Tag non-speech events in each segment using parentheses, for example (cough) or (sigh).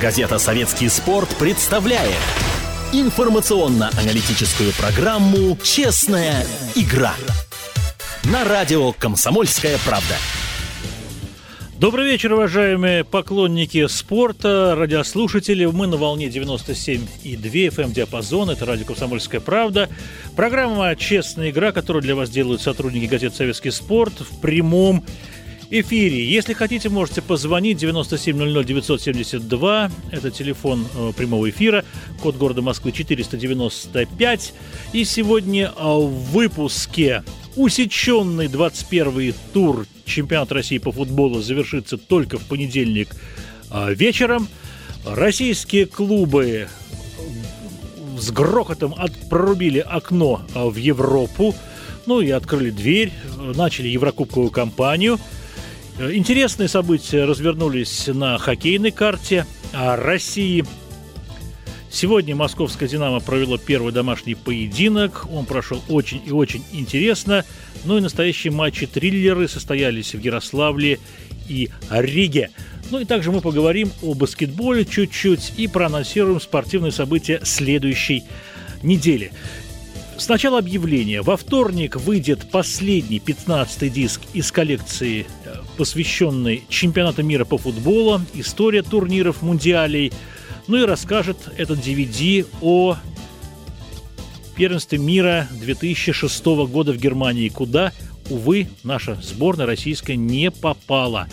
Газета «Советский спорт» представляет информационно-аналитическую программу «Честная игра» на радио «Комсомольская правда». Добрый вечер, уважаемые поклонники спорта, радиослушатели. Мы на волне 97,2 FM диапазон. Это радио «Комсомольская правда». Программа «Честная игра», которую для вас делают сотрудники газеты «Советский спорт» в прямом эфире. Если хотите, можете позвонить 9700-972. Это телефон э, прямого эфира. Код города Москвы 495. И сегодня э, в выпуске усеченный 21-й тур чемпионата России по футболу завершится только в понедельник э, вечером. Российские клубы с грохотом от, прорубили окно в Европу, ну и открыли дверь, начали еврокубковую кампанию – интересные события развернулись на хоккейной карте России. Сегодня московская «Динамо» провела первый домашний поединок. Он прошел очень и очень интересно. Ну и настоящие матчи-триллеры состоялись в Ярославле и Риге. Ну и также мы поговорим о баскетболе чуть-чуть и проанонсируем спортивные события следующей недели. Сначала объявление. Во вторник выйдет последний 15-й диск из коллекции, э, посвященный чемпионату мира по футболу, история турниров, мундиалей. Ну и расскажет этот DVD о первенстве мира 2006 года в Германии, куда, увы, наша сборная российская не попала.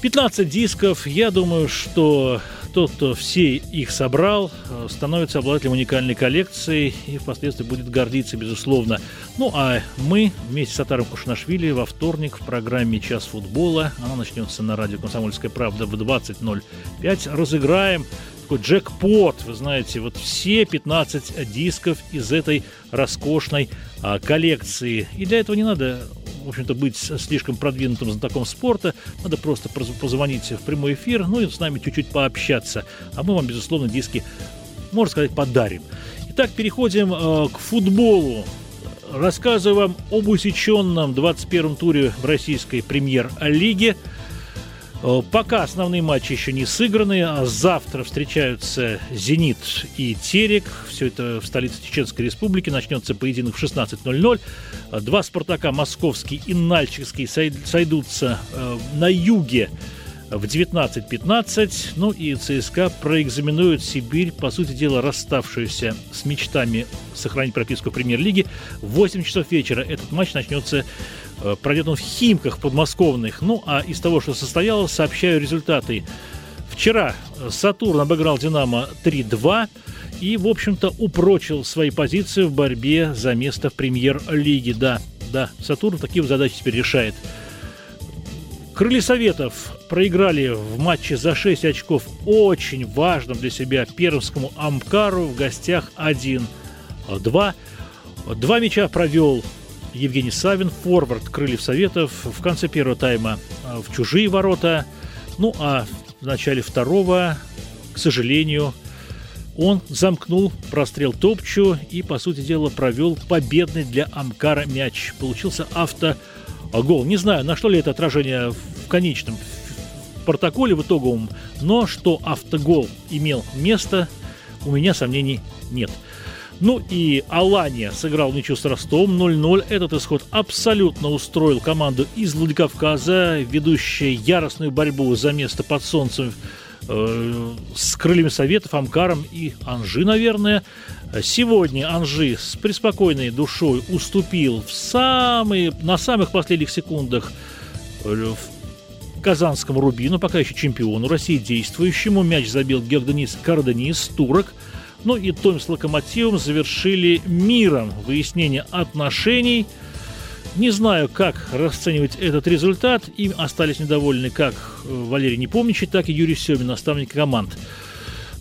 15 дисков. Я думаю, что тот, кто все их собрал, э, становится обладателем уникальной коллекции и впоследствии будет гордиться, безусловно. Ну а мы вместе с Атаром Кушнашвили во вторник в программе «Час футбола», она начнется на радио «Комсомольская правда» в 20.05, разыграем такой джекпот, вы знаете, вот все 15 дисков из этой роскошной а, коллекции. И для этого не надо в общем-то, быть слишком продвинутым знатоком спорта, надо просто позвонить в прямой эфир, ну и с нами чуть-чуть пообщаться. А мы вам, безусловно, диски, можно сказать, подарим. Итак, переходим э, к футболу. Рассказываю вам об усеченном 21-м туре в российской премьер-лиге – пока основные матчи еще не сыграны, а завтра встречаются «Зенит» и «Терек». Все это в столице Чеченской Республики. Начнется поединок в 16.00. Два «Спартака» московский и Нальчикский сойдутся э, на юге в 19.15. Ну и ЦСКА проэкзаменует Сибирь, по сути дела, расставшуюся с мечтами сохранить прописку в премьер-лиге. В 8 часов вечера этот матч начнется Э, пройдет он в Химках подмосковных. Ну, а из того, что состоялось, сообщаю результаты. Вчера «Сатурн» обыграл «Динамо» 3-2 и, в общем-то, упрочил свои позиции в борьбе за место в премьер-лиге. Да, да, «Сатурн» такие задачи теперь решает. Крылья Советов проиграли в матче за 6 очков очень важном для себя пермскому Амкару в гостях 1-2. Два мяча провел Евгений Савин, форвард Крыльев Советов в конце первого тайма а, в чужие ворота. Ну а в начале второго, к сожалению, он замкнул прострел Топчу и, по сути дела, провел победный для Амкара мяч. Получился автогол. Не знаю, на что ли это отражение в конечном протоколе, в итоговом, но что автогол имел место, у меня сомнений нет. Ну и Алания сыграл ничью с Ростовом 0-0. Этот исход абсолютно устроил команду из Владикавказа, ведущая яростную борьбу за место под солнцем э, с крыльями Советов, Амкаром и Анжи, наверное. Сегодня Анжи с преспокойной душой уступил в самые, на самых последних секундах э, Казанскому Рубину, пока еще чемпиону России действующему. Мяч забил Георгданис Карданис, турок – ну и Том с Локомотивом завершили миром выяснение отношений. Не знаю, как расценивать этот результат. Им остались недовольны как э, Валерий Непомнящий, так и Юрий Семин, наставник команд.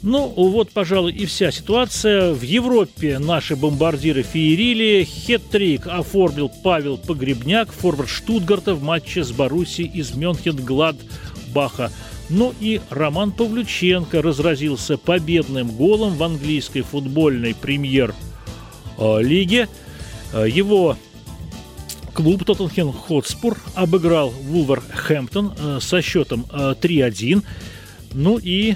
Ну, вот, пожалуй, и вся ситуация. В Европе наши бомбардиры феерили. Хет-трик оформил Павел Погребняк, форвард Штутгарта в матче с Боруссией из Мюнхен-Гладбаха. Ну и Роман Павлюченко разразился победным голом в английской футбольной премьер-лиге. Э, его клуб Тоттенхем Хотспур обыграл Вулверхэмптон э, со счетом 3-1. Э, ну и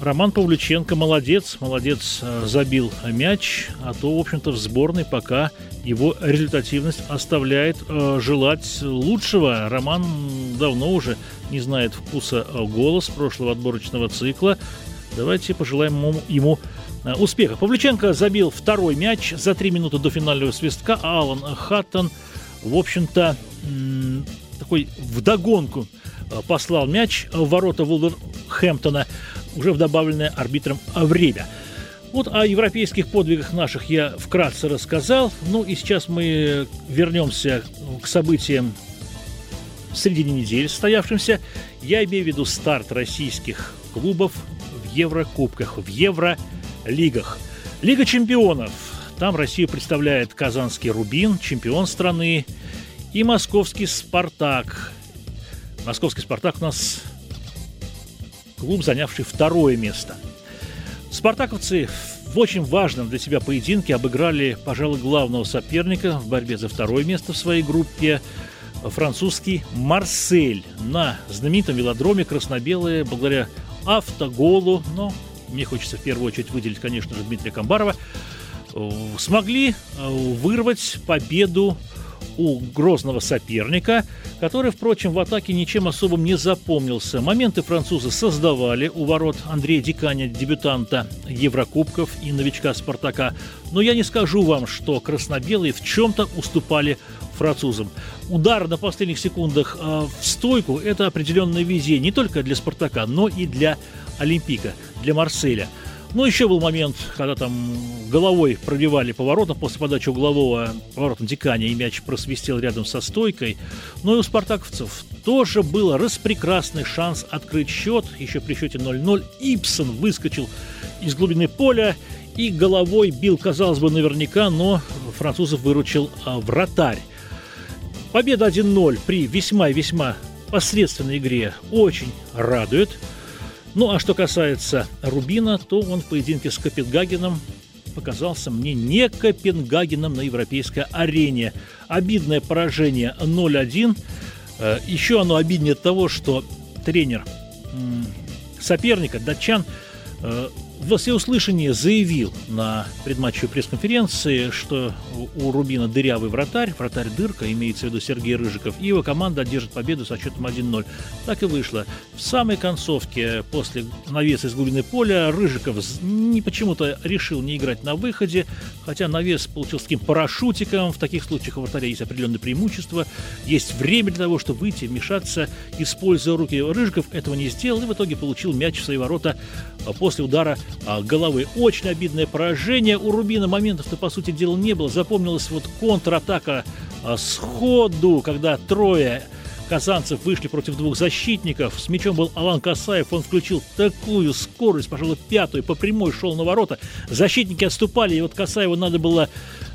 Роман Павлюченко молодец, молодец, э, забил мяч, а то, в общем-то, в сборной пока его результативность оставляет э, желать лучшего. Роман давно уже не знает вкуса э, голос прошлого отборочного цикла. Давайте пожелаем ему, ему э, успеха. Павлюченко забил второй мяч за три минуты до финального свистка, а Алан Хаттон, в общем-то, такой вдогонку послал мяч в ворота Вулверхэмптона уже в добавленное арбитром время. Вот о европейских подвигах наших я вкратце рассказал. Ну и сейчас мы вернемся к событиям в середине недели состоявшимся. Я имею в виду старт российских клубов в Еврокубках, в Евролигах. Лига чемпионов. Там Россию представляет казанский «Рубин», чемпион страны, и московский «Спартак». Московский «Спартак» у нас клуб, занявший второе место. Спартаковцы в очень важном для себя поединке обыграли, пожалуй, главного соперника в борьбе за второе место в своей группе. Французский Марсель на знаменитом велодроме красно-белые благодаря автоголу, но мне хочется в первую очередь выделить, конечно же, Дмитрия Камбарова, э, смогли э, вырвать победу у грозного соперника, который, впрочем, в атаке ничем особым не запомнился. Моменты французы создавали у ворот Андрея Диканя, дебютанта Еврокубков и новичка «Спартака». Но я не скажу вам, что краснобелые в чем-то уступали французам. Удар на последних секундах э, в стойку – это определенная визия не только для «Спартака», но и для Олимпика, для Марселя – ну, еще был момент, когда там головой пробивали поворотом после подачи углового поворотом дикания, и мяч просвистел рядом со стойкой. Ну и у спартаковцев тоже был распрекрасный шанс открыть счет. Еще при счете 0-0 Ипсон выскочил из глубины поля и головой бил, казалось бы, наверняка, но французов выручил а, вратарь. Победа 1-0 при весьма и весьма посредственной игре очень радует – ну а что касается Рубина, то он в поединке с Копенгагеном показался мне не Копенгагеном на европейской арене. Обидное поражение 0-1. Э, еще оно обиднее того, что тренер соперника, датчан, э, во всеуслышание заявил на предматчевой пресс-конференции, что у Рубина дырявый вратарь, вратарь дырка, имеется в виду Сергей Рыжиков, и его команда одержит победу со счетом 1-0. Так и вышло. В самой концовке, после навеса из глубины поля, Рыжиков не почему-то решил не играть на выходе, хотя навес получился таким парашютиком. В таких случаях у вратаря есть определенное преимущество, есть время для того, чтобы выйти, вмешаться, используя руки. Рыжиков этого не сделал и в итоге получил мяч в свои ворота а после удара головы. Очень обидное поражение. У Рубина моментов-то, по сути дела, не было. Запомнилась вот контратака а, сходу, когда трое казанцев вышли против двух защитников. С мячом был Алан Касаев. Он включил такую скорость, пожалуй, пятую, по прямой шел на ворота. Защитники отступали, и вот Касаеву надо было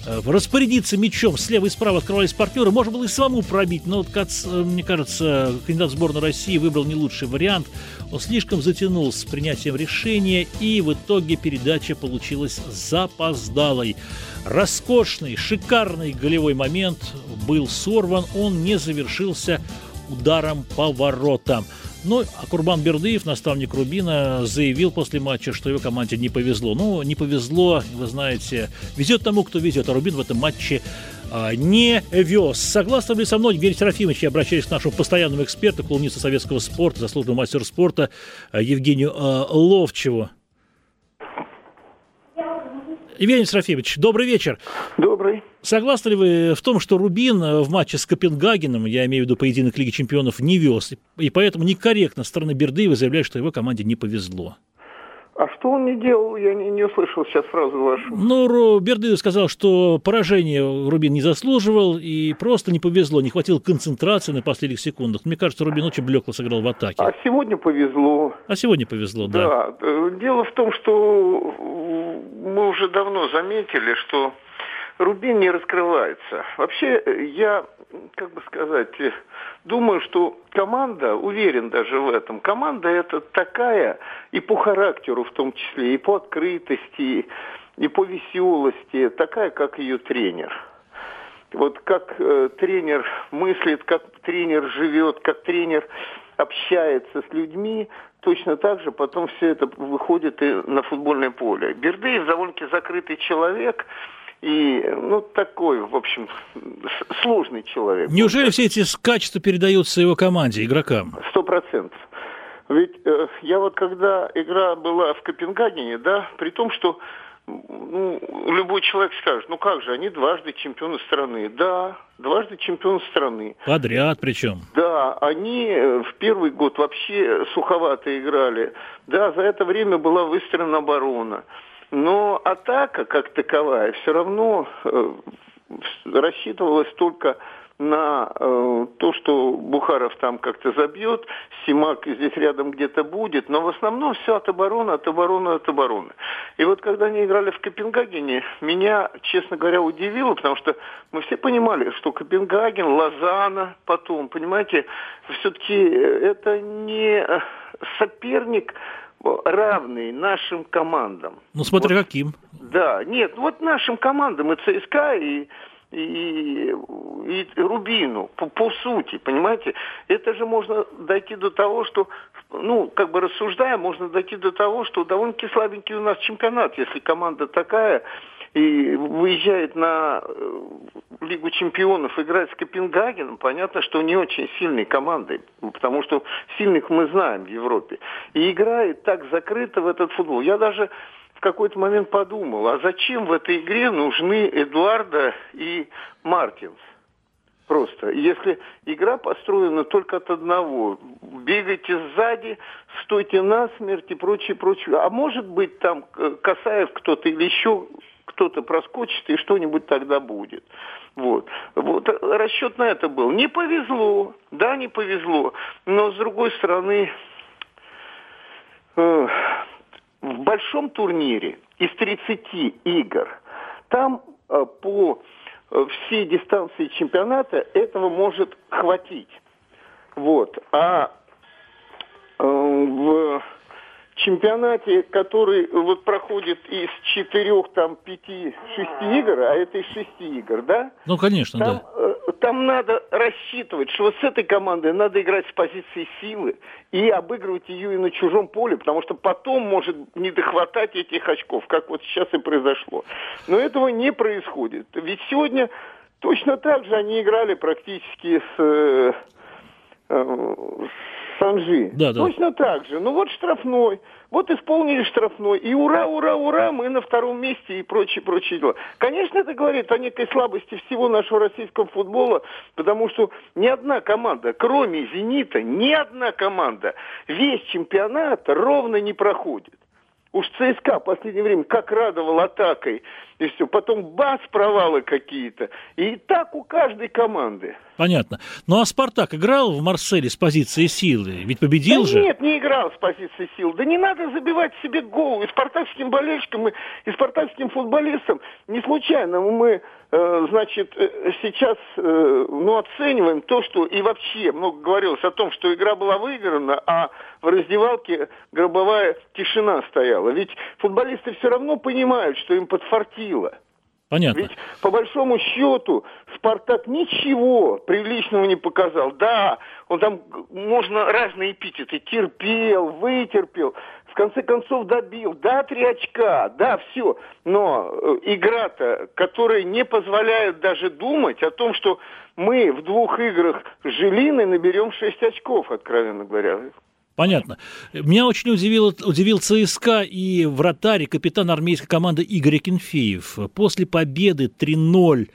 распорядиться мячом. Слева и справа открывались партнеры. Можно было и самому пробить, но, вот, э, мне кажется, кандидат в сборную России выбрал не лучший вариант. Он слишком затянул с принятием решения, и в итоге передача получилась запоздалой. Роскошный, шикарный голевой момент был сорван, он не завершился ударом по воротам. Ну, а Курбан Бердыев, наставник Рубина, заявил после матча, что его команде не повезло. Ну, не повезло, вы знаете, везет тому, кто везет, а Рубин в этом матче а, не вез. Согласны ли со мной, Евгений Серафимович, я обращаюсь к нашему постоянному эксперту, клоунисту советского спорта, заслуженному мастеру спорта а, Евгению а, Ловчеву. Евгений Серафимович, добрый вечер. Добрый. Согласны ли вы в том, что Рубин в матче с Копенгагеном, я имею в виду поединок Лиги Чемпионов, не вез, и поэтому некорректно со стороны Бердыева заявляет, что его команде не повезло? А что он не делал? Я не, не услышал сейчас фразу вашу. Ну, Бердыев сказал, что поражение Рубин не заслуживал и просто не повезло, не хватило концентрации на последних секундах. Мне кажется, Рубин очень блекло сыграл в атаке. А сегодня повезло. А сегодня повезло, да. Да. Дело в том, что мы уже давно заметили, что Рубин не раскрывается. Вообще, я, как бы сказать, думаю, что команда, уверен даже в этом, команда это такая и по характеру в том числе, и по открытости, и по веселости, такая, как ее тренер. вот как э, тренер мыслит, как тренер живет, как тренер общается с людьми, точно так же потом все это выходит и на футбольное поле. Бердыев довольно-таки закрытый человек, и, ну, такой, в общем, сложный человек. Неужели все эти качества передаются его команде, игрокам? Сто процентов. Ведь э, я вот когда игра была в Копенгагене, да, при том, что ну, любой человек скажет, ну как же, они дважды чемпионы страны. Да, дважды чемпионы страны. Подряд причем. Да, они э, в первый год вообще суховато играли. Да, за это время была выстроена оборона. Но атака как таковая все равно э, рассчитывалась только на э, то, что Бухаров там как-то забьет, Симак здесь рядом где-то будет, но в основном все от обороны, от обороны, от обороны. И вот когда они играли в Копенгагене, меня, честно говоря, удивило, потому что мы все понимали, что Копенгаген, Лозанна потом, понимаете, все-таки это не соперник равный нашим командам. Ну, смотря вот, каким. Да, нет, вот нашим командам и ЦСКА, и и, и Рубину, по, по сути, понимаете? Это же можно дойти до того, что, ну, как бы рассуждая, можно дойти до того, что довольно-таки слабенький у нас чемпионат, если команда такая, и выезжает на э, Лигу чемпионов играть с Копенгагеном, понятно, что не очень сильной командой, потому что сильных мы знаем в Европе. И играет так закрыто в этот футбол. Я даже в какой-то момент подумал, а зачем в этой игре нужны Эдуарда и Мартинс? Просто. Если игра построена только от одного, бегайте сзади, стойте насмерть и прочее, прочее. А может быть там э, Касаев кто-то или еще кто-то проскочит и что-нибудь тогда будет. Вот. вот расчет на это был. Не повезло, да, не повезло. Но с другой стороны, э, в большом турнире из 30 игр, там э, по э, всей дистанции чемпионата этого может хватить. Вот. А э, в чемпионате, который вот проходит из четырех, там, пяти, шести игр, а это из шести игр, да? Ну, конечно, там, да. Э, там надо рассчитывать, что вот с этой командой надо играть с позиции силы и обыгрывать ее и на чужом поле, потому что потом может не дохватать этих очков, как вот сейчас и произошло. Но этого не происходит. Ведь сегодня точно так же они играли практически с, э, э, Санжи. Да, да. Точно так же. Ну вот штрафной. Вот исполнили штрафной. И ура, ура, ура, мы на втором месте и прочие, прочие дела. Конечно, это говорит о некой слабости всего нашего российского футбола, потому что ни одна команда, кроме «Зенита», ни одна команда весь чемпионат ровно не проходит. Уж ЦСКА в последнее время как радовал атакой. И все. Потом бац, провалы какие-то. И так у каждой команды. Понятно. Ну а Спартак играл в Марселе с позиции силы? Ведь победил да же. Нет, не играл с позиции силы. Да не надо забивать себе гол. И спартакским болельщикам, и спартакским футболистам не случайно мы Э, значит, э, сейчас э, ну, оцениваем то, что и вообще много говорилось о том, что игра была выиграна, а в раздевалке гробовая тишина стояла. Ведь футболисты все равно понимают, что им подфартило. Понятно. Ведь по большому счету Спартак ничего приличного не показал. Да, он там можно разные эпитеты терпел, вытерпел, в конце концов добил. Да, три очка, да, все. Но э, игра-то, которая не позволяет даже думать о том, что мы в двух играх с Жилиной наберем шесть очков, откровенно говоря. Понятно. Меня очень удивил, удивил ЦСКА и вратарь, капитан армейской команды Игорь Кенфеев. После победы 3-0 Э,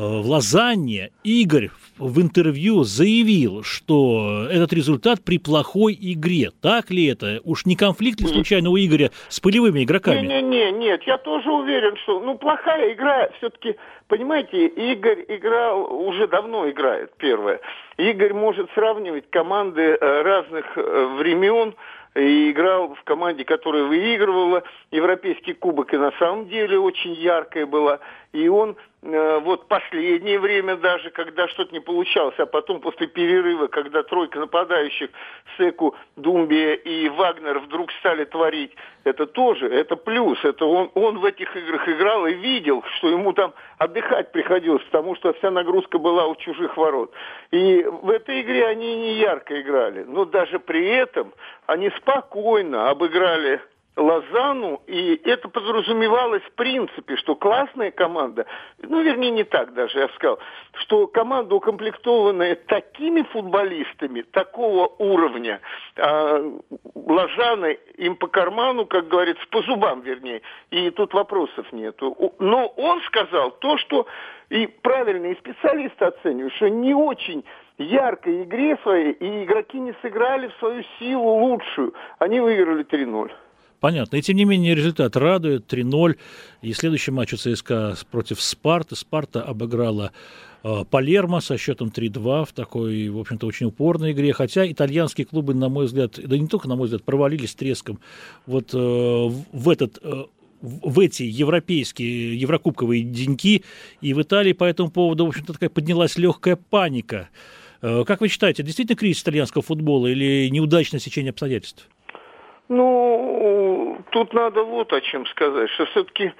в Лозанне Игорь в интервью заявил, что этот результат при плохой игре. Так ли это? Уж не конфликт ли случайно у Игоря с полевыми игроками? Не, не, не, нет, я тоже уверен, что ну плохая игра все-таки, понимаете, Игорь играл уже давно играет первое. Игорь может сравнивать команды э, разных э, времен, и играл в команде, которая выигрывала Европейский кубок, и на самом деле очень яркая была. И он Э, вот последнее время даже, когда что-то не получалось, а потом после перерыва, когда тройка нападающих Секу, Думбия и Вагнер вдруг стали творить, это тоже, это плюс. Это он, он в этих играх играл и видел, что ему там отдыхать приходилось, потому что вся нагрузка была у чужих ворот. И в этой игре они не ярко играли, но даже при этом они спокойно обыграли Лозану, и это подразумевалось в принципе, что классная команда, ну, вернее, не так даже, я сказал, что команда, укомплектованная такими футболистами, такого уровня, э, Лозана им по карману, как говорится, по зубам, вернее, и тут вопросов нету. Но он сказал то, что и правильные специалисты оценивают, что не очень яркой игре своей, и игроки не сыграли в свою силу лучшую. Они выиграли 3-0. Понятно. И тем не менее результат радует. 3-0. И следующий матч у ЦСКА против Спарты. Спарта обыграла э, Палермо со счетом 3-2 в такой, в общем-то, очень упорной игре. Хотя итальянские клубы, на мой взгляд, да не только на мой взгляд, провалились треском вот э, в этот э, в эти европейские, еврокубковые деньки, и в Италии по этому поводу, в общем-то, такая поднялась легкая паника. Э, как вы считаете, действительно кризис итальянского футбола или неудачное сечение обстоятельств? Ну, тут надо вот о чем сказать, что все-таки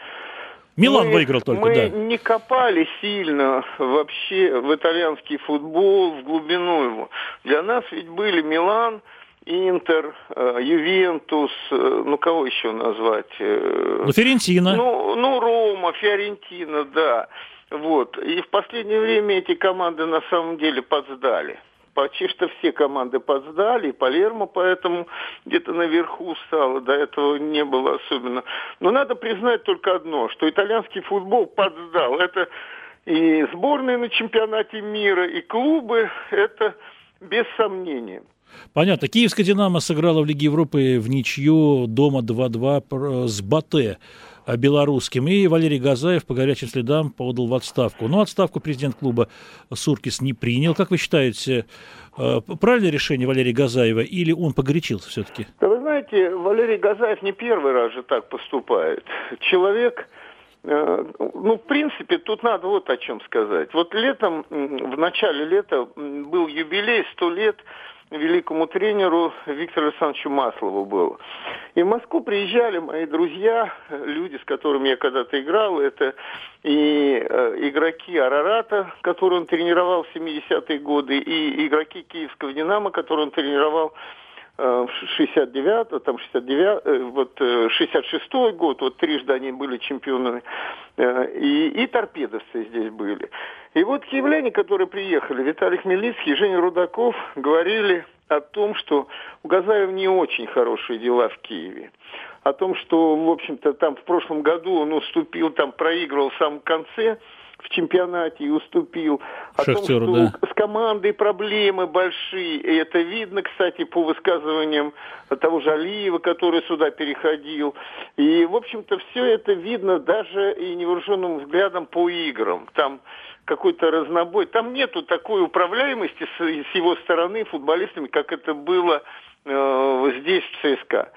Милан мы, выиграл только, мы да. не копали сильно вообще в итальянский футбол, в глубину его. Для нас ведь были Милан, Интер, э, Ювентус, э, ну кого еще назвать? Э, ну, Фиорентина. Ну, ну, Рома, Фиорентина, да. Вот. И в последнее время эти команды на самом деле подсдали почти что все команды подсдали, и Палермо поэтому где-то наверху стало, до этого не было особенно. Но надо признать только одно, что итальянский футбол подсдал. Это и сборные на чемпионате мира, и клубы, это без сомнения. Понятно. Киевская «Динамо» сыграла в Лиге Европы в ничью дома 2-2 с Батэ белорусским. И Валерий Газаев по горячим следам подал в отставку. Но отставку президент клуба Суркис не принял. Как вы считаете, э, правильное решение Валерия Газаева или он погорячился все-таки? Да вы знаете, Валерий Газаев не первый раз же так поступает. Человек э, ну, в принципе, тут надо вот о чем сказать. Вот летом, в начале лета был юбилей 100 лет великому тренеру Виктору Александровичу Маслову был. И в Москву приезжали мои друзья, люди, с которыми я когда-то играл. Это и э, игроки Арарата, которые он тренировал в 70-е годы, и игроки Киевского «Динамо», которые он тренировал 69 там 69 э, вот 66 э, год, вот трижды они были чемпионами, э, и, и торпедовцы здесь были. И вот киевляне, которые приехали, Виталий Хмельницкий и Женя Рудаков, говорили о том, что у Газаева не очень хорошие дела в Киеве. О том, что, в общем-то, там в прошлом году он уступил, там проигрывал в самом конце, в чемпионате и уступил. О Шахтеру, том, что да. с командой проблемы большие. И это видно, кстати, по высказываниям того же Алиева, который сюда переходил. И, в общем-то, все это видно даже и невооруженным взглядом по играм. Там какой-то разнобой. Там нету такой управляемости с, с его стороны футболистами, как это было э, здесь, в ЦСКА.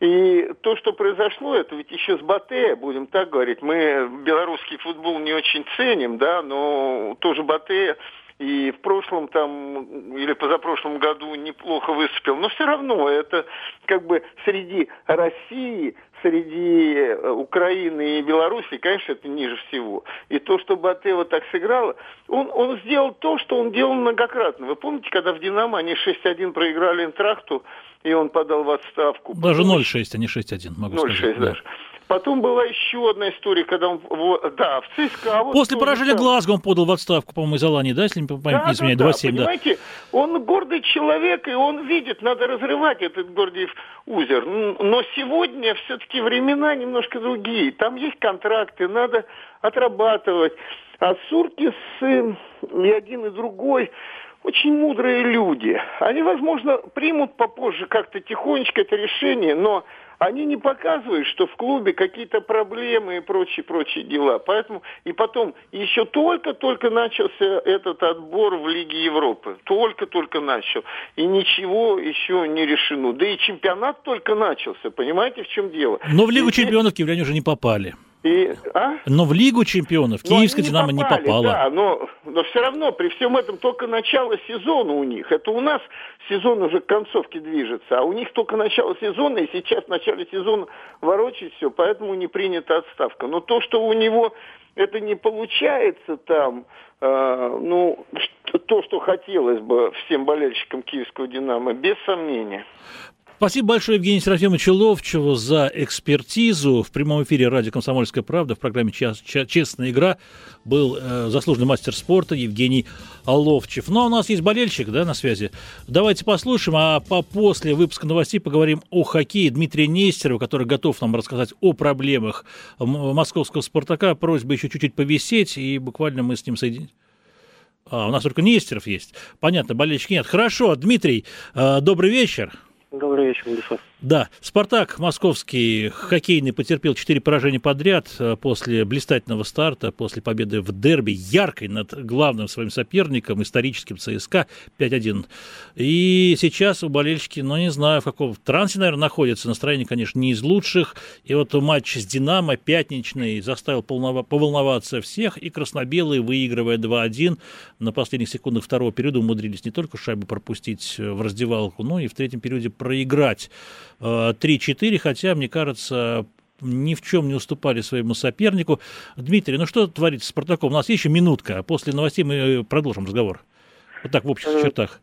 И то, что произошло, это ведь еще с Батэ, будем так говорить. Мы белорусский футбол не очень ценим, да, но тоже Батэ и в прошлом там или позапрошлом году неплохо выступил. Но все равно это как бы среди России, среди э, Украины и Беларуси, конечно, это ниже всего. И то, что Батэ вот так сыграла, он, он сделал то, что он делал многократно. Вы помните, когда в «Динамо» они 6-1 проиграли Интрахту, и он подал в отставку. Даже 0,6, а не 6,1, могу 0,6 сказать. даже. Да. Потом была еще одна история, когда он, да, в ЦСКА. Вот После поражения там... Глазго он подал в отставку, по-моему, из Алании, да, если не память да, не изменяет, да, 2,7, да. Понимаете, он гордый человек, и он видит, надо разрывать этот Гордиев узер. Но сегодня все-таки времена немножко другие. Там есть контракты, надо отрабатывать. А Суркис и один, и другой очень мудрые люди. Они, возможно, примут попозже как-то тихонечко это решение, но они не показывают, что в клубе какие-то проблемы и прочие-прочие дела. Поэтому и потом еще только-только начался этот отбор в Лиге Европы. Только-только начал. И ничего еще не решено. Да и чемпионат только начался. Понимаете, в чем дело? Но в Лигу и чемпионов киевляне уже не попали. И, а? Но в Лигу чемпионов Киевская «Динамо» не, попали, не попала. Да, но, но все равно при всем этом только начало сезона у них. Это у нас сезон уже к концовке движется, а у них только начало сезона, и сейчас в начале сезона ворочать все, поэтому не принята отставка. Но то, что у него это не получается там, э, ну, то, что хотелось бы всем болельщикам киевского «Динамо», без сомнения. Спасибо большое Евгению Серафимовичу Ловчеву за экспертизу. В прямом эфире радио «Комсомольская правда» в программе «Честная игра» был э, заслуженный мастер спорта Евгений Ловчев. Ну, а у нас есть болельщик, да, на связи. Давайте послушаем, а по после выпуска новостей поговорим о хоккее Дмитрия Нестерова, который готов нам рассказать о проблемах московского «Спартака». Просьба еще чуть-чуть повисеть, и буквально мы с ним соединим. А, у нас только Нестеров есть. Понятно, болельщики нет. Хорошо, Дмитрий, э, добрый вечер. Добрый вечер, Владислав. Да, «Спартак» московский хоккейный потерпел четыре поражения подряд э, после блистательного старта, после победы в дерби, яркой над главным своим соперником, историческим ЦСКА 5-1. И сейчас у болельщики, ну, не знаю, в каком трансе, наверное, находятся. Настроение, конечно, не из лучших. И вот матч с «Динамо» пятничный заставил поволноваться всех, и краснобелые, выигрывая 2-1, на последних секундах второго периода умудрились не только шайбу пропустить в раздевалку, но и в третьем периоде проиграть. 3-4, хотя, мне кажется, ни в чем не уступали своему сопернику. Дмитрий, ну что творится с Спартаком? У нас есть еще минутка, а после новостей мы продолжим разговор. Вот так, в общих э, чертах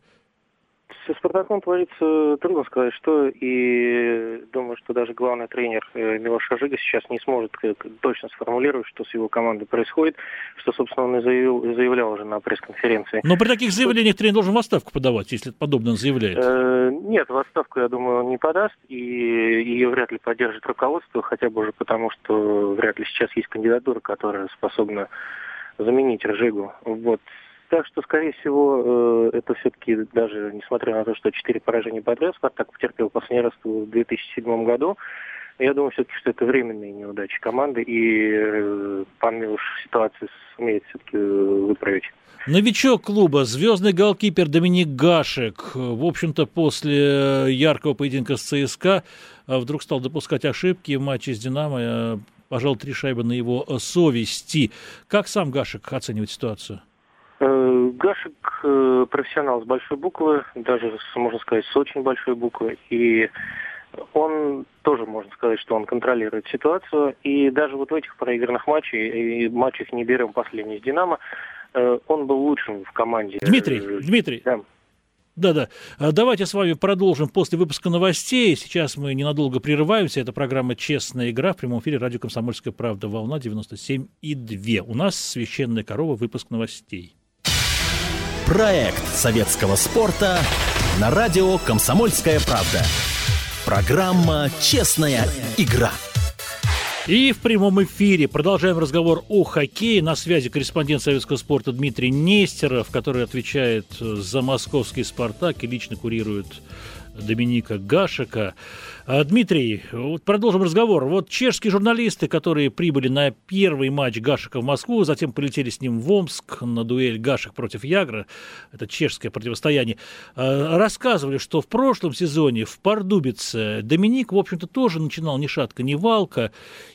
со Спартаком творится, трудно сказать, что, и думаю, что даже главный тренер э, Милош Ажига сейчас не сможет точно сформулировать, что с его командой происходит, что, собственно, он и заявил, заявлял уже на пресс-конференции. Но при таких заявлениях тренер должен в отставку подавать, если подобно он заявляет. Э, нет, в отставку, я думаю, он не подаст, и ее вряд ли поддержит руководство, хотя бы уже потому, что вряд ли сейчас есть кандидатура, которая способна заменить Ржигу. Вот. Так что, скорее всего, э, это все-таки даже, несмотря на то, что четыре поражения подряд, Спартак потерпел последний раз в 2007 году, я думаю все-таки, что это временные неудачи команды, и э, пан Милуш ситуацию сумеет все-таки э, выправить. Новичок клуба, звездный голкипер Доминик Гашек, в общем-то, после яркого поединка с ЦСКА вдруг стал допускать ошибки в матче с «Динамо», пожал три шайбы на его совести. Как сам Гашек оценивает ситуацию? Э, Гашек э, профессионал с большой буквы, даже, можно сказать, с очень большой буквы. И он тоже, можно сказать, что он контролирует ситуацию. И даже вот в этих проигранных матчах, и матчах не берем последний с «Динамо», э, он был лучшим в команде. Дмитрий, Дмитрий, да. Да-да. А давайте с вами продолжим после выпуска новостей. Сейчас мы ненадолго прерываемся. Это программа «Честная игра» в прямом эфире радио «Комсомольская правда». Волна 97 и 2. У нас «Священная корова» выпуск новостей. Проект советского спорта на радио «Комсомольская правда». Программа «Честная игра». И в прямом эфире продолжаем разговор о хоккее. На связи корреспондент советского спорта Дмитрий Нестеров, который отвечает за московский «Спартак» и лично курирует Доминика Гашика. А, Дмитрий, вот продолжим разговор. Вот чешские журналисты, которые прибыли на первый матч Гашика в Москву, затем полетели с ним в Омск на дуэль Гашек против Ягра, это чешское противостояние, а, рассказывали, что в прошлом сезоне в Пардубице Доминик, в общем-то, тоже начинал ни шатка, ни валка,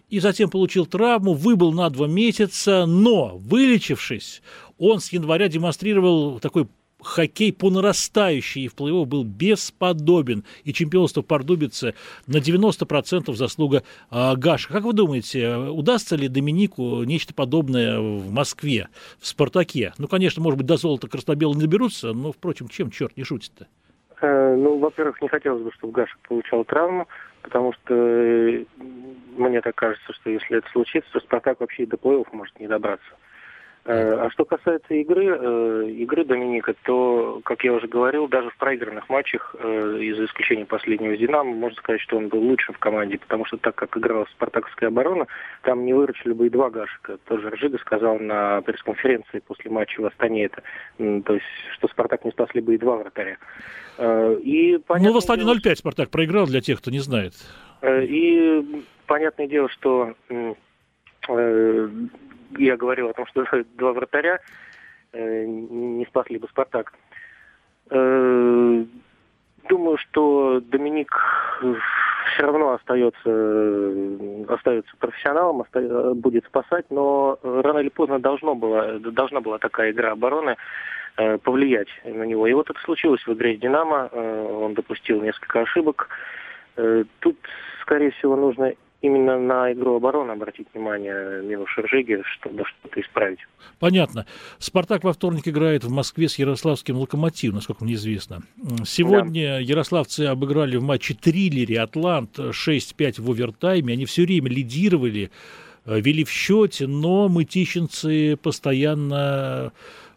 и затем получил травму, выбыл на два месяца, но, вылечившись, он с января демонстрировал такой хоккей по нарастающей и в плей-офф был бесподобен. И чемпионство Пардубицы на 90% заслуга э, Гаша. Как вы думаете, удастся ли Доминику нечто подобное в Москве, в «Спартаке»? Ну, конечно, может быть, до золота краснобелые не доберутся, но, впрочем, чем черт не шутит-то? Э, ну, во-первых, не хотелось бы, чтобы Гаша получал травму, потому что э, мне так кажется, что если это случится, то «Спартак» вообще до плей-офф может не добраться. Э, а что касается игры, э, игры Доминика, то, как я уже говорил, даже в проигранных матчах, э, из-за исключения последнего с «Динамо», можно сказать, что он был лучшим в команде, потому что так как играла спартаковская оборона, там не выручили бы и два Гашика. Тоже Ржига сказал на пресс-конференции после матча в Астане это, то есть, что «Спартак» не спасли бы и два вратаря. И, ну, в Астане 0-5 «Спартак» проиграл, для тех, кто не знает. И понятное дело, что я говорил о том, что (laughs) два вратаря э, не спасли бы «Спартак». Э, думаю, что Доминик все равно остается, остается профессионалом, оста... будет спасать, но рано или поздно должно было, должна была такая игра обороны э, повлиять на него. И вот это случилось в игре с «Динамо», он допустил несколько ошибок. Тут, скорее всего, нужно именно на игру обороны обратить внимание Милоша Ржиги, чтобы что-то исправить. Понятно. «Спартак» во вторник играет в Москве с ярославским «Локомотивом», насколько мне известно. Сегодня да. ярославцы обыграли в матче триллере «Атлант» 6-5 в овертайме. Они все время лидировали, э, вели в счете, но мытищинцы постоянно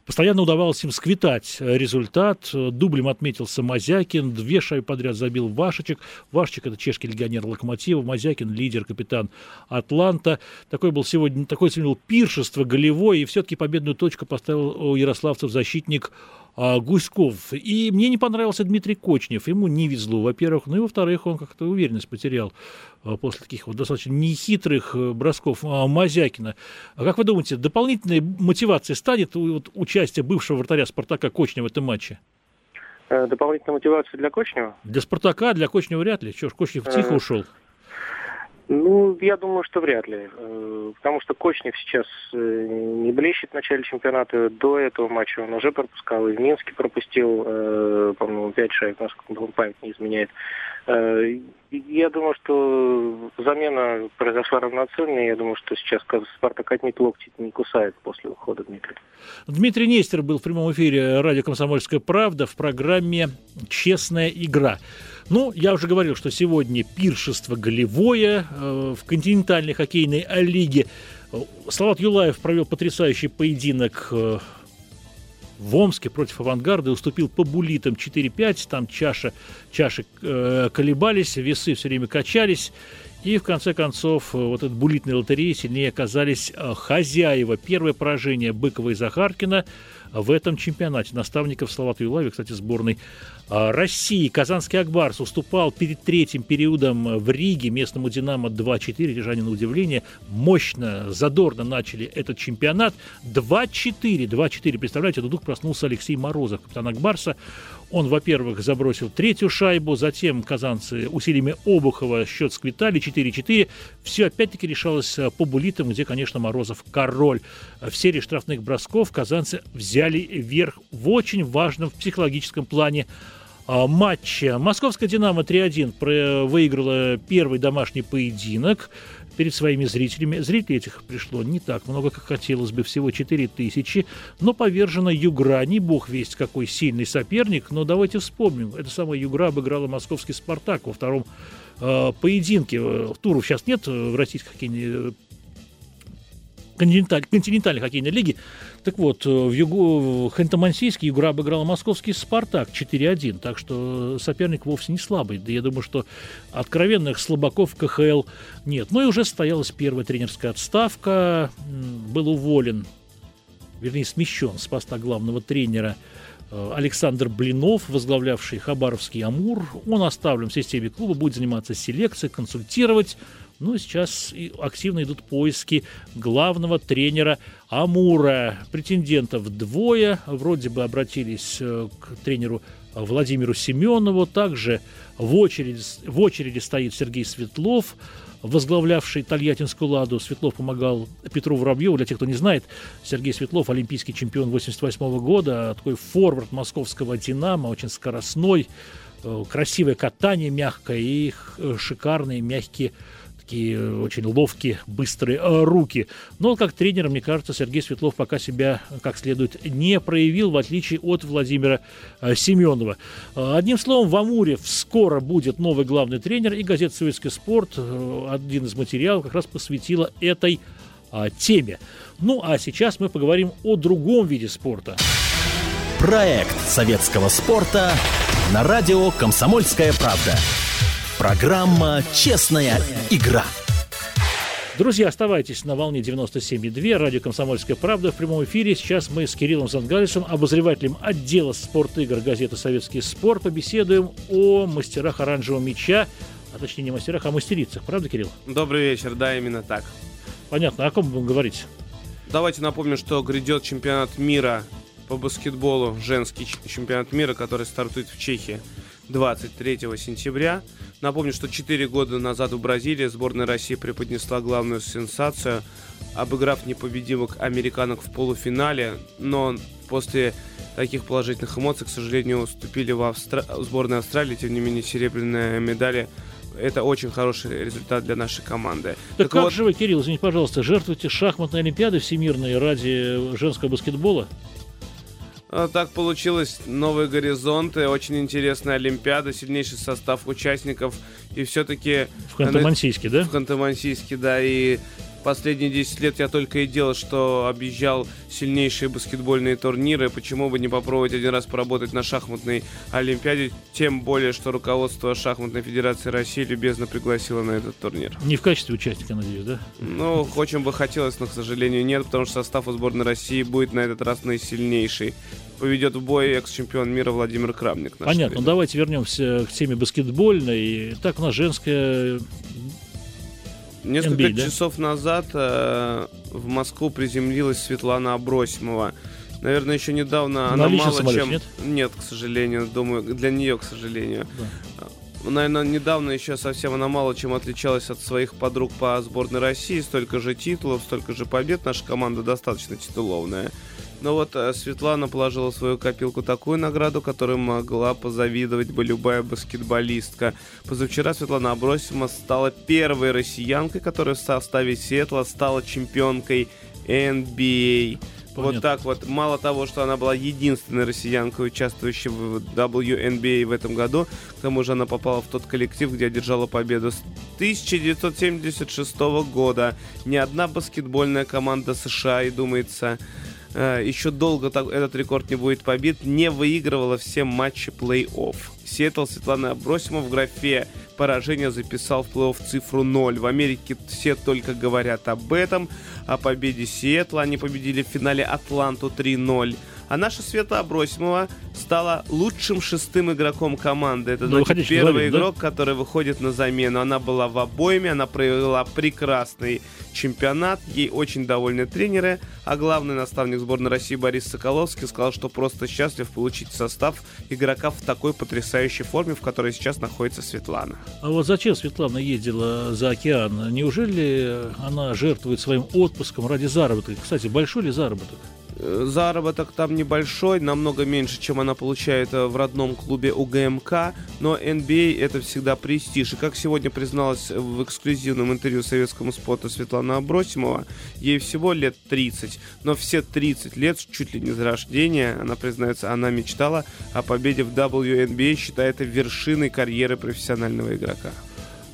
Постоянно удавалось им сквитать результат. Дублем отметился Мазякин, две шайбы подряд забил Вашечек. Вашечек – это чешский легионер Локомотива, Мазякин – лидер, капитан Атланта. Такой был сегодня, такое сегодня было пиршество голевое, и все-таки победную точку поставил у ярославцев защитник Гуськов. И мне не понравился Дмитрий Кочнев. Ему не везло, во-первых. Ну и во-вторых, он как-то уверенность потерял а, после таких вот достаточно нехитрых э, бросков а, Мазякина. А как вы думаете, дополнительной мотивацией станет вот, участие бывшего вратаря «Спартака» Кочнева в этом матче? Э, дополнительная мотивация для Кочнева? Для «Спартака», для Кочнева вряд ли. Чего ж, Кочнев тихо э, ушел. Ну, я думаю, что вряд ли. Э, потому что Кочнев сейчас э, не блещет в начале чемпионата. До этого матча он уже пропускал. И в Минске пропустил, э, по-моему, 5 шайб, насколько память не изменяет. Я думаю, что замена произошла равноценная. Я думаю, что сейчас Спартак отнюдь локти не кусает после ухода Дмитрия. Дмитрий Нестер был в прямом эфире радио «Комсомольская правда» в программе «Честная игра». Ну, я уже говорил, что сегодня пиршество голевое э, в континентальной хоккейной лиге. Салат Юлаев провел потрясающий поединок э, в Омске против «Авангарда» и уступил по булитам 4-5. Там чаша, чаши э, колебались, весы все время качались. И в конце концов, э, вот этот булитной лотереи сильнее оказались э, хозяева. Первое поражение Быкова и Захаркина в этом чемпионате. Наставников Салават Юлаева, кстати, сборной а, России. Казанский Акбарс уступал перед третьим периодом в Риге местному «Динамо» 2-4. Рижане, на удивление, мощно, задорно начали этот чемпионат. 2-4. 2-4. Представляете, вдруг проснулся Алексей Морозов, капитан Акбарса. Он, во-первых, забросил третью шайбу, затем казанцы усилиями Обухова счет сквитали 4-4. Все опять-таки решалось э, по булитам, где, конечно, Морозов король. В серии штрафных бросков казанцы взяли верх в очень важном психологическом плане а, матча. Московская «Динамо» 3-1 выиграла первый домашний поединок перед своими зрителями. Зрителей этих пришло не так много, как хотелось бы, всего 4 тысячи. Но повержена Югра, не бог весть какой сильный соперник, но давайте вспомним. Это самая Югра обыграла московский «Спартак» во втором э, поединке. Туров сейчас нет в российской хоккейной континенталь, континентальной хоккейной лиги. Так вот, э, в, Югу, в Ханты-Мансийске обыграла московский «Спартак» 4-1, так что соперник вовсе не слабый. Да я думаю, что откровенных слабаков КХЛ нет. Ну и уже состоялась первая тренерская отставка. Был уволен, вернее, смещен с поста главного тренера э, Александр Блинов, возглавлявший Хабаровский «Амур». Он оставлен в системе клуба, будет заниматься селекцией, консультировать, ну, сейчас активно идут поиски главного тренера Амура. Претендентов двое. Вроде бы обратились э, к тренеру Владимиру Семенову. Также в очереди, в очереди стоит Сергей Светлов, возглавлявший Тольяттинскую «Ладу». Светлов помогал Петру Воробьеву. Для тех, кто не знает, Сергей Светлов – олимпийский чемпион 88 года, такой форвард московского «Динамо», очень скоростной, э, красивое катание мягкое и э, шикарные мягкие такие очень ловкие, быстрые э, руки. Но как тренер, мне кажется, Сергей Светлов пока себя как следует не проявил, в отличие от Владимира э, Семенова. Э, одним словом, в Амуре скоро будет новый главный тренер, и газета «Советский спорт» один из материалов как раз посвятила этой теме. Ну, а сейчас мы поговорим о другом виде спорта. Проект советского спорта на радио «Комсомольская правда». Программа «Честная игра». Друзья, оставайтесь на волне 97,2, радио «Комсомольская правда» в прямом эфире. Сейчас мы с Кириллом Зангалисом, обозревателем отдела спорт-игр газеты «Советский спорт», побеседуем о мастерах оранжевого мяча, а точнее не мастерах, а мастерицах. Правда, Кирилл? Добрый вечер, да, именно так. Понятно. О ком будем говорить? Давайте напомним, что грядет чемпионат мира по баскетболу, женский чемпионат мира, который стартует в Чехии. 23 сентября. Напомню, что 4 года назад в Бразилии сборная России преподнесла главную сенсацию, обыграв непобедимых американок в полуфинале, но после таких положительных эмоций, к сожалению, уступили в, Австра... в сборной Австралии, тем не менее серебряные медали это очень хороший результат для нашей команды. Так, так как вот... же вы, Кирилл, извините, пожалуйста, жертвуете шахматной олимпиады всемирной ради женского баскетбола? А, так получилось. Новые горизонты, очень интересная Олимпиада, сильнейший состав участников. И все-таки... В Ханты-Мансийске, да? В Ханты-Мансийске, да. И последние 10 лет я только и делал, что объезжал сильнейшие баскетбольные турниры. Почему бы не попробовать один раз поработать на шахматной Олимпиаде? Тем более, что руководство Шахматной Федерации России любезно пригласило на этот турнир. Не в качестве участника, надеюсь, да? Ну, очень бы хотелось, но, к сожалению, нет, потому что состав у сборной России будет на этот раз наисильнейший поведет в бой экс-чемпион мира Владимир Крамник. Понятно. Ну, давайте вернемся к теме баскетбольной. Так у нас женская Несколько NBA, часов да? назад э, в Москву приземлилась Светлана Абросимова. Наверное, еще недавно На она мало самолете, чем... Нет? нет, к сожалению, думаю, для нее, к сожалению. Да. Наверное, недавно еще совсем она мало чем отличалась от своих подруг по сборной России. Столько же титулов, столько же побед. Наша команда достаточно титуловная. Но вот э, Светлана положила в свою копилку такую награду, которую могла позавидовать бы любая баскетболистка. Позавчера Светлана Абросима стала первой россиянкой, которая в составе Сетла стала чемпионкой NBA. Понятно. Вот так вот. Мало того, что она была единственной россиянкой, участвующей в WNBA в этом году, к тому же она попала в тот коллектив, где одержала победу с 1976 года. Ни одна баскетбольная команда США, и думается, еще долго этот рекорд не будет побит, не выигрывала все матчи плей-офф. Сиэтл Светлана Абросимова в графе поражения записал в плей-офф цифру 0. В Америке все только говорят об этом, о победе Сиэтла. Они победили в финале Атланту 3-0. А наша Света Абросимова стала лучшим шестым игроком команды. Это ну, значит первый говорить, игрок, да? который выходит на замену. Она была в обойме, она провела прекрасный чемпионат. Ей очень довольны тренеры. А главный наставник сборной России Борис Соколовский сказал, что просто счастлив получить состав игрока в такой потрясающей форме, в которой сейчас находится Светлана. А вот зачем Светлана ездила за океан? Неужели она жертвует своим отпуском ради заработка? Кстати, большой ли заработок? Заработок там небольшой, намного меньше, чем она получает э, в родном клубе УГМК, но NBA а это всегда престиж. И как сегодня призналась в эксклюзивном интервью советскому спорту Светлана Абросимова, ей всего лет 30, но все 30 лет, чуть ли не за рождения, она признается, она мечтала о победе в WNBA, считая это вершиной карьеры профессионального игрока.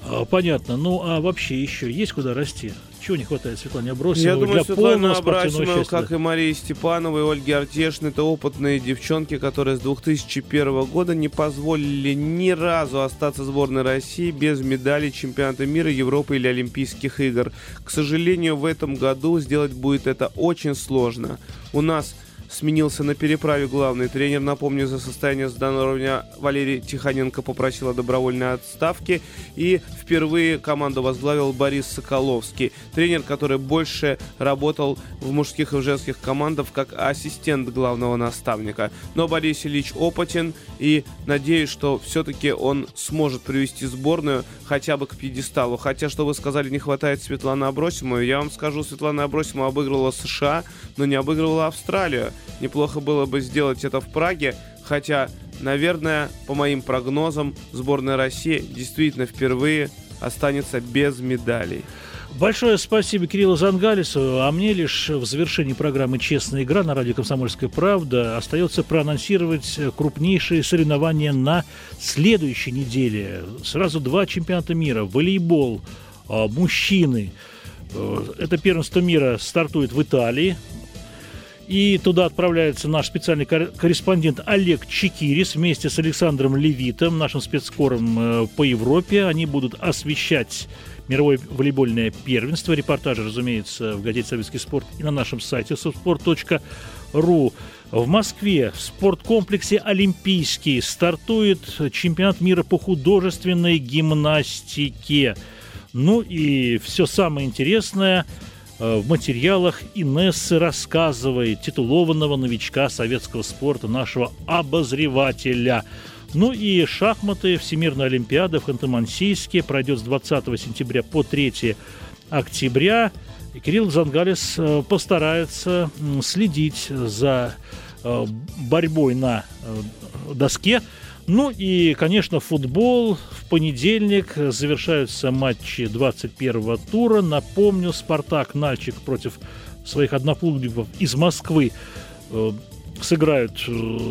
А, понятно. Ну, а вообще еще есть куда расти? Чего не хватает Светлане Абросимовой Я думаю, для Светлана Абросимова, как и Мария Степанова и Ольги Артешин, это опытные девчонки, которые с 2001 года не позволили ни разу остаться сборной России без медалей чемпионата мира, Европы или Олимпийских игр. К сожалению, в этом году сделать будет это очень сложно. У нас сменился на переправе главный тренер. Напомню, за состояние здоровья Валерий Тихоненко попросил о добровольной отставке. И впервые команду возглавил Борис Соколовский. Тренер, который больше работал в мужских и женских командах как ассистент главного наставника. Но Борис Ильич опытен и надеюсь, что все-таки он сможет привести сборную хотя бы к пьедесталу. Хотя, что вы сказали, не хватает Светланы Абросимовой. Я вам скажу, Светлана Абросимова обыгрывала США, но не обыгрывала Австралию. Неплохо было бы сделать это в Праге, хотя, наверное, по моим прогнозам, сборная России действительно впервые останется без медалей. Большое спасибо Кириллу Зангалису. А мне лишь в завершении программы «Честная игра» на радио «Комсомольская правда» остается проанонсировать крупнейшие соревнования на следующей неделе. Сразу два чемпионата мира. Волейбол, а, мужчины. Э, это первенство мира стартует в Италии. И туда отправляется наш специальный корреспондент Олег Чекирис вместе с Александром Левитом, нашим спецкором э, по Европе. Они будут освещать мировое волейбольное первенство. Репортажи, разумеется, в газете «Советский спорт» и на нашем сайте softsport.ru. В Москве в спорткомплексе «Олимпийский» стартует чемпионат мира по художественной гимнастике. Ну и все самое интересное – в материалах Инессы рассказывает титулованного новичка советского спорта, нашего обозревателя. Ну и шахматы, Всемирная Олимпиада в Ханты-Мансийске пройдет с 20 сентября по 3 октября. И Кирилл Зангалис э, постарается следить за э, борьбой на э, доске. Ну и, конечно, футбол. В понедельник завершаются матчи 21-го тура. Напомню, «Спартак» Нальчик против своих одноклубников из Москвы сыграют,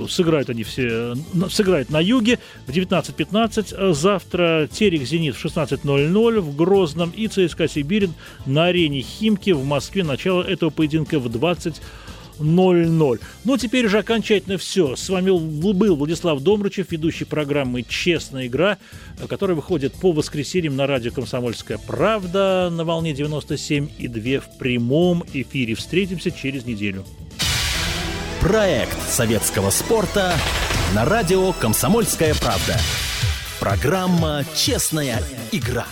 сыграют они все, сыграют на юге в 19.15. Завтра Терек «Зенит» в 16.00 в Грозном и ЦСКА «Сибирин» на арене «Химки» в Москве. Начало этого поединка в 20 0-0. Ну, теперь уже окончательно все. С вами был Владислав Домрачев, ведущий программы «Честная игра», которая выходит по воскресеньям на радио «Комсомольская правда» на волне 97 и 2 в прямом эфире. Встретимся через неделю. Проект советского спорта на радио «Комсомольская правда». Программа «Честная игра».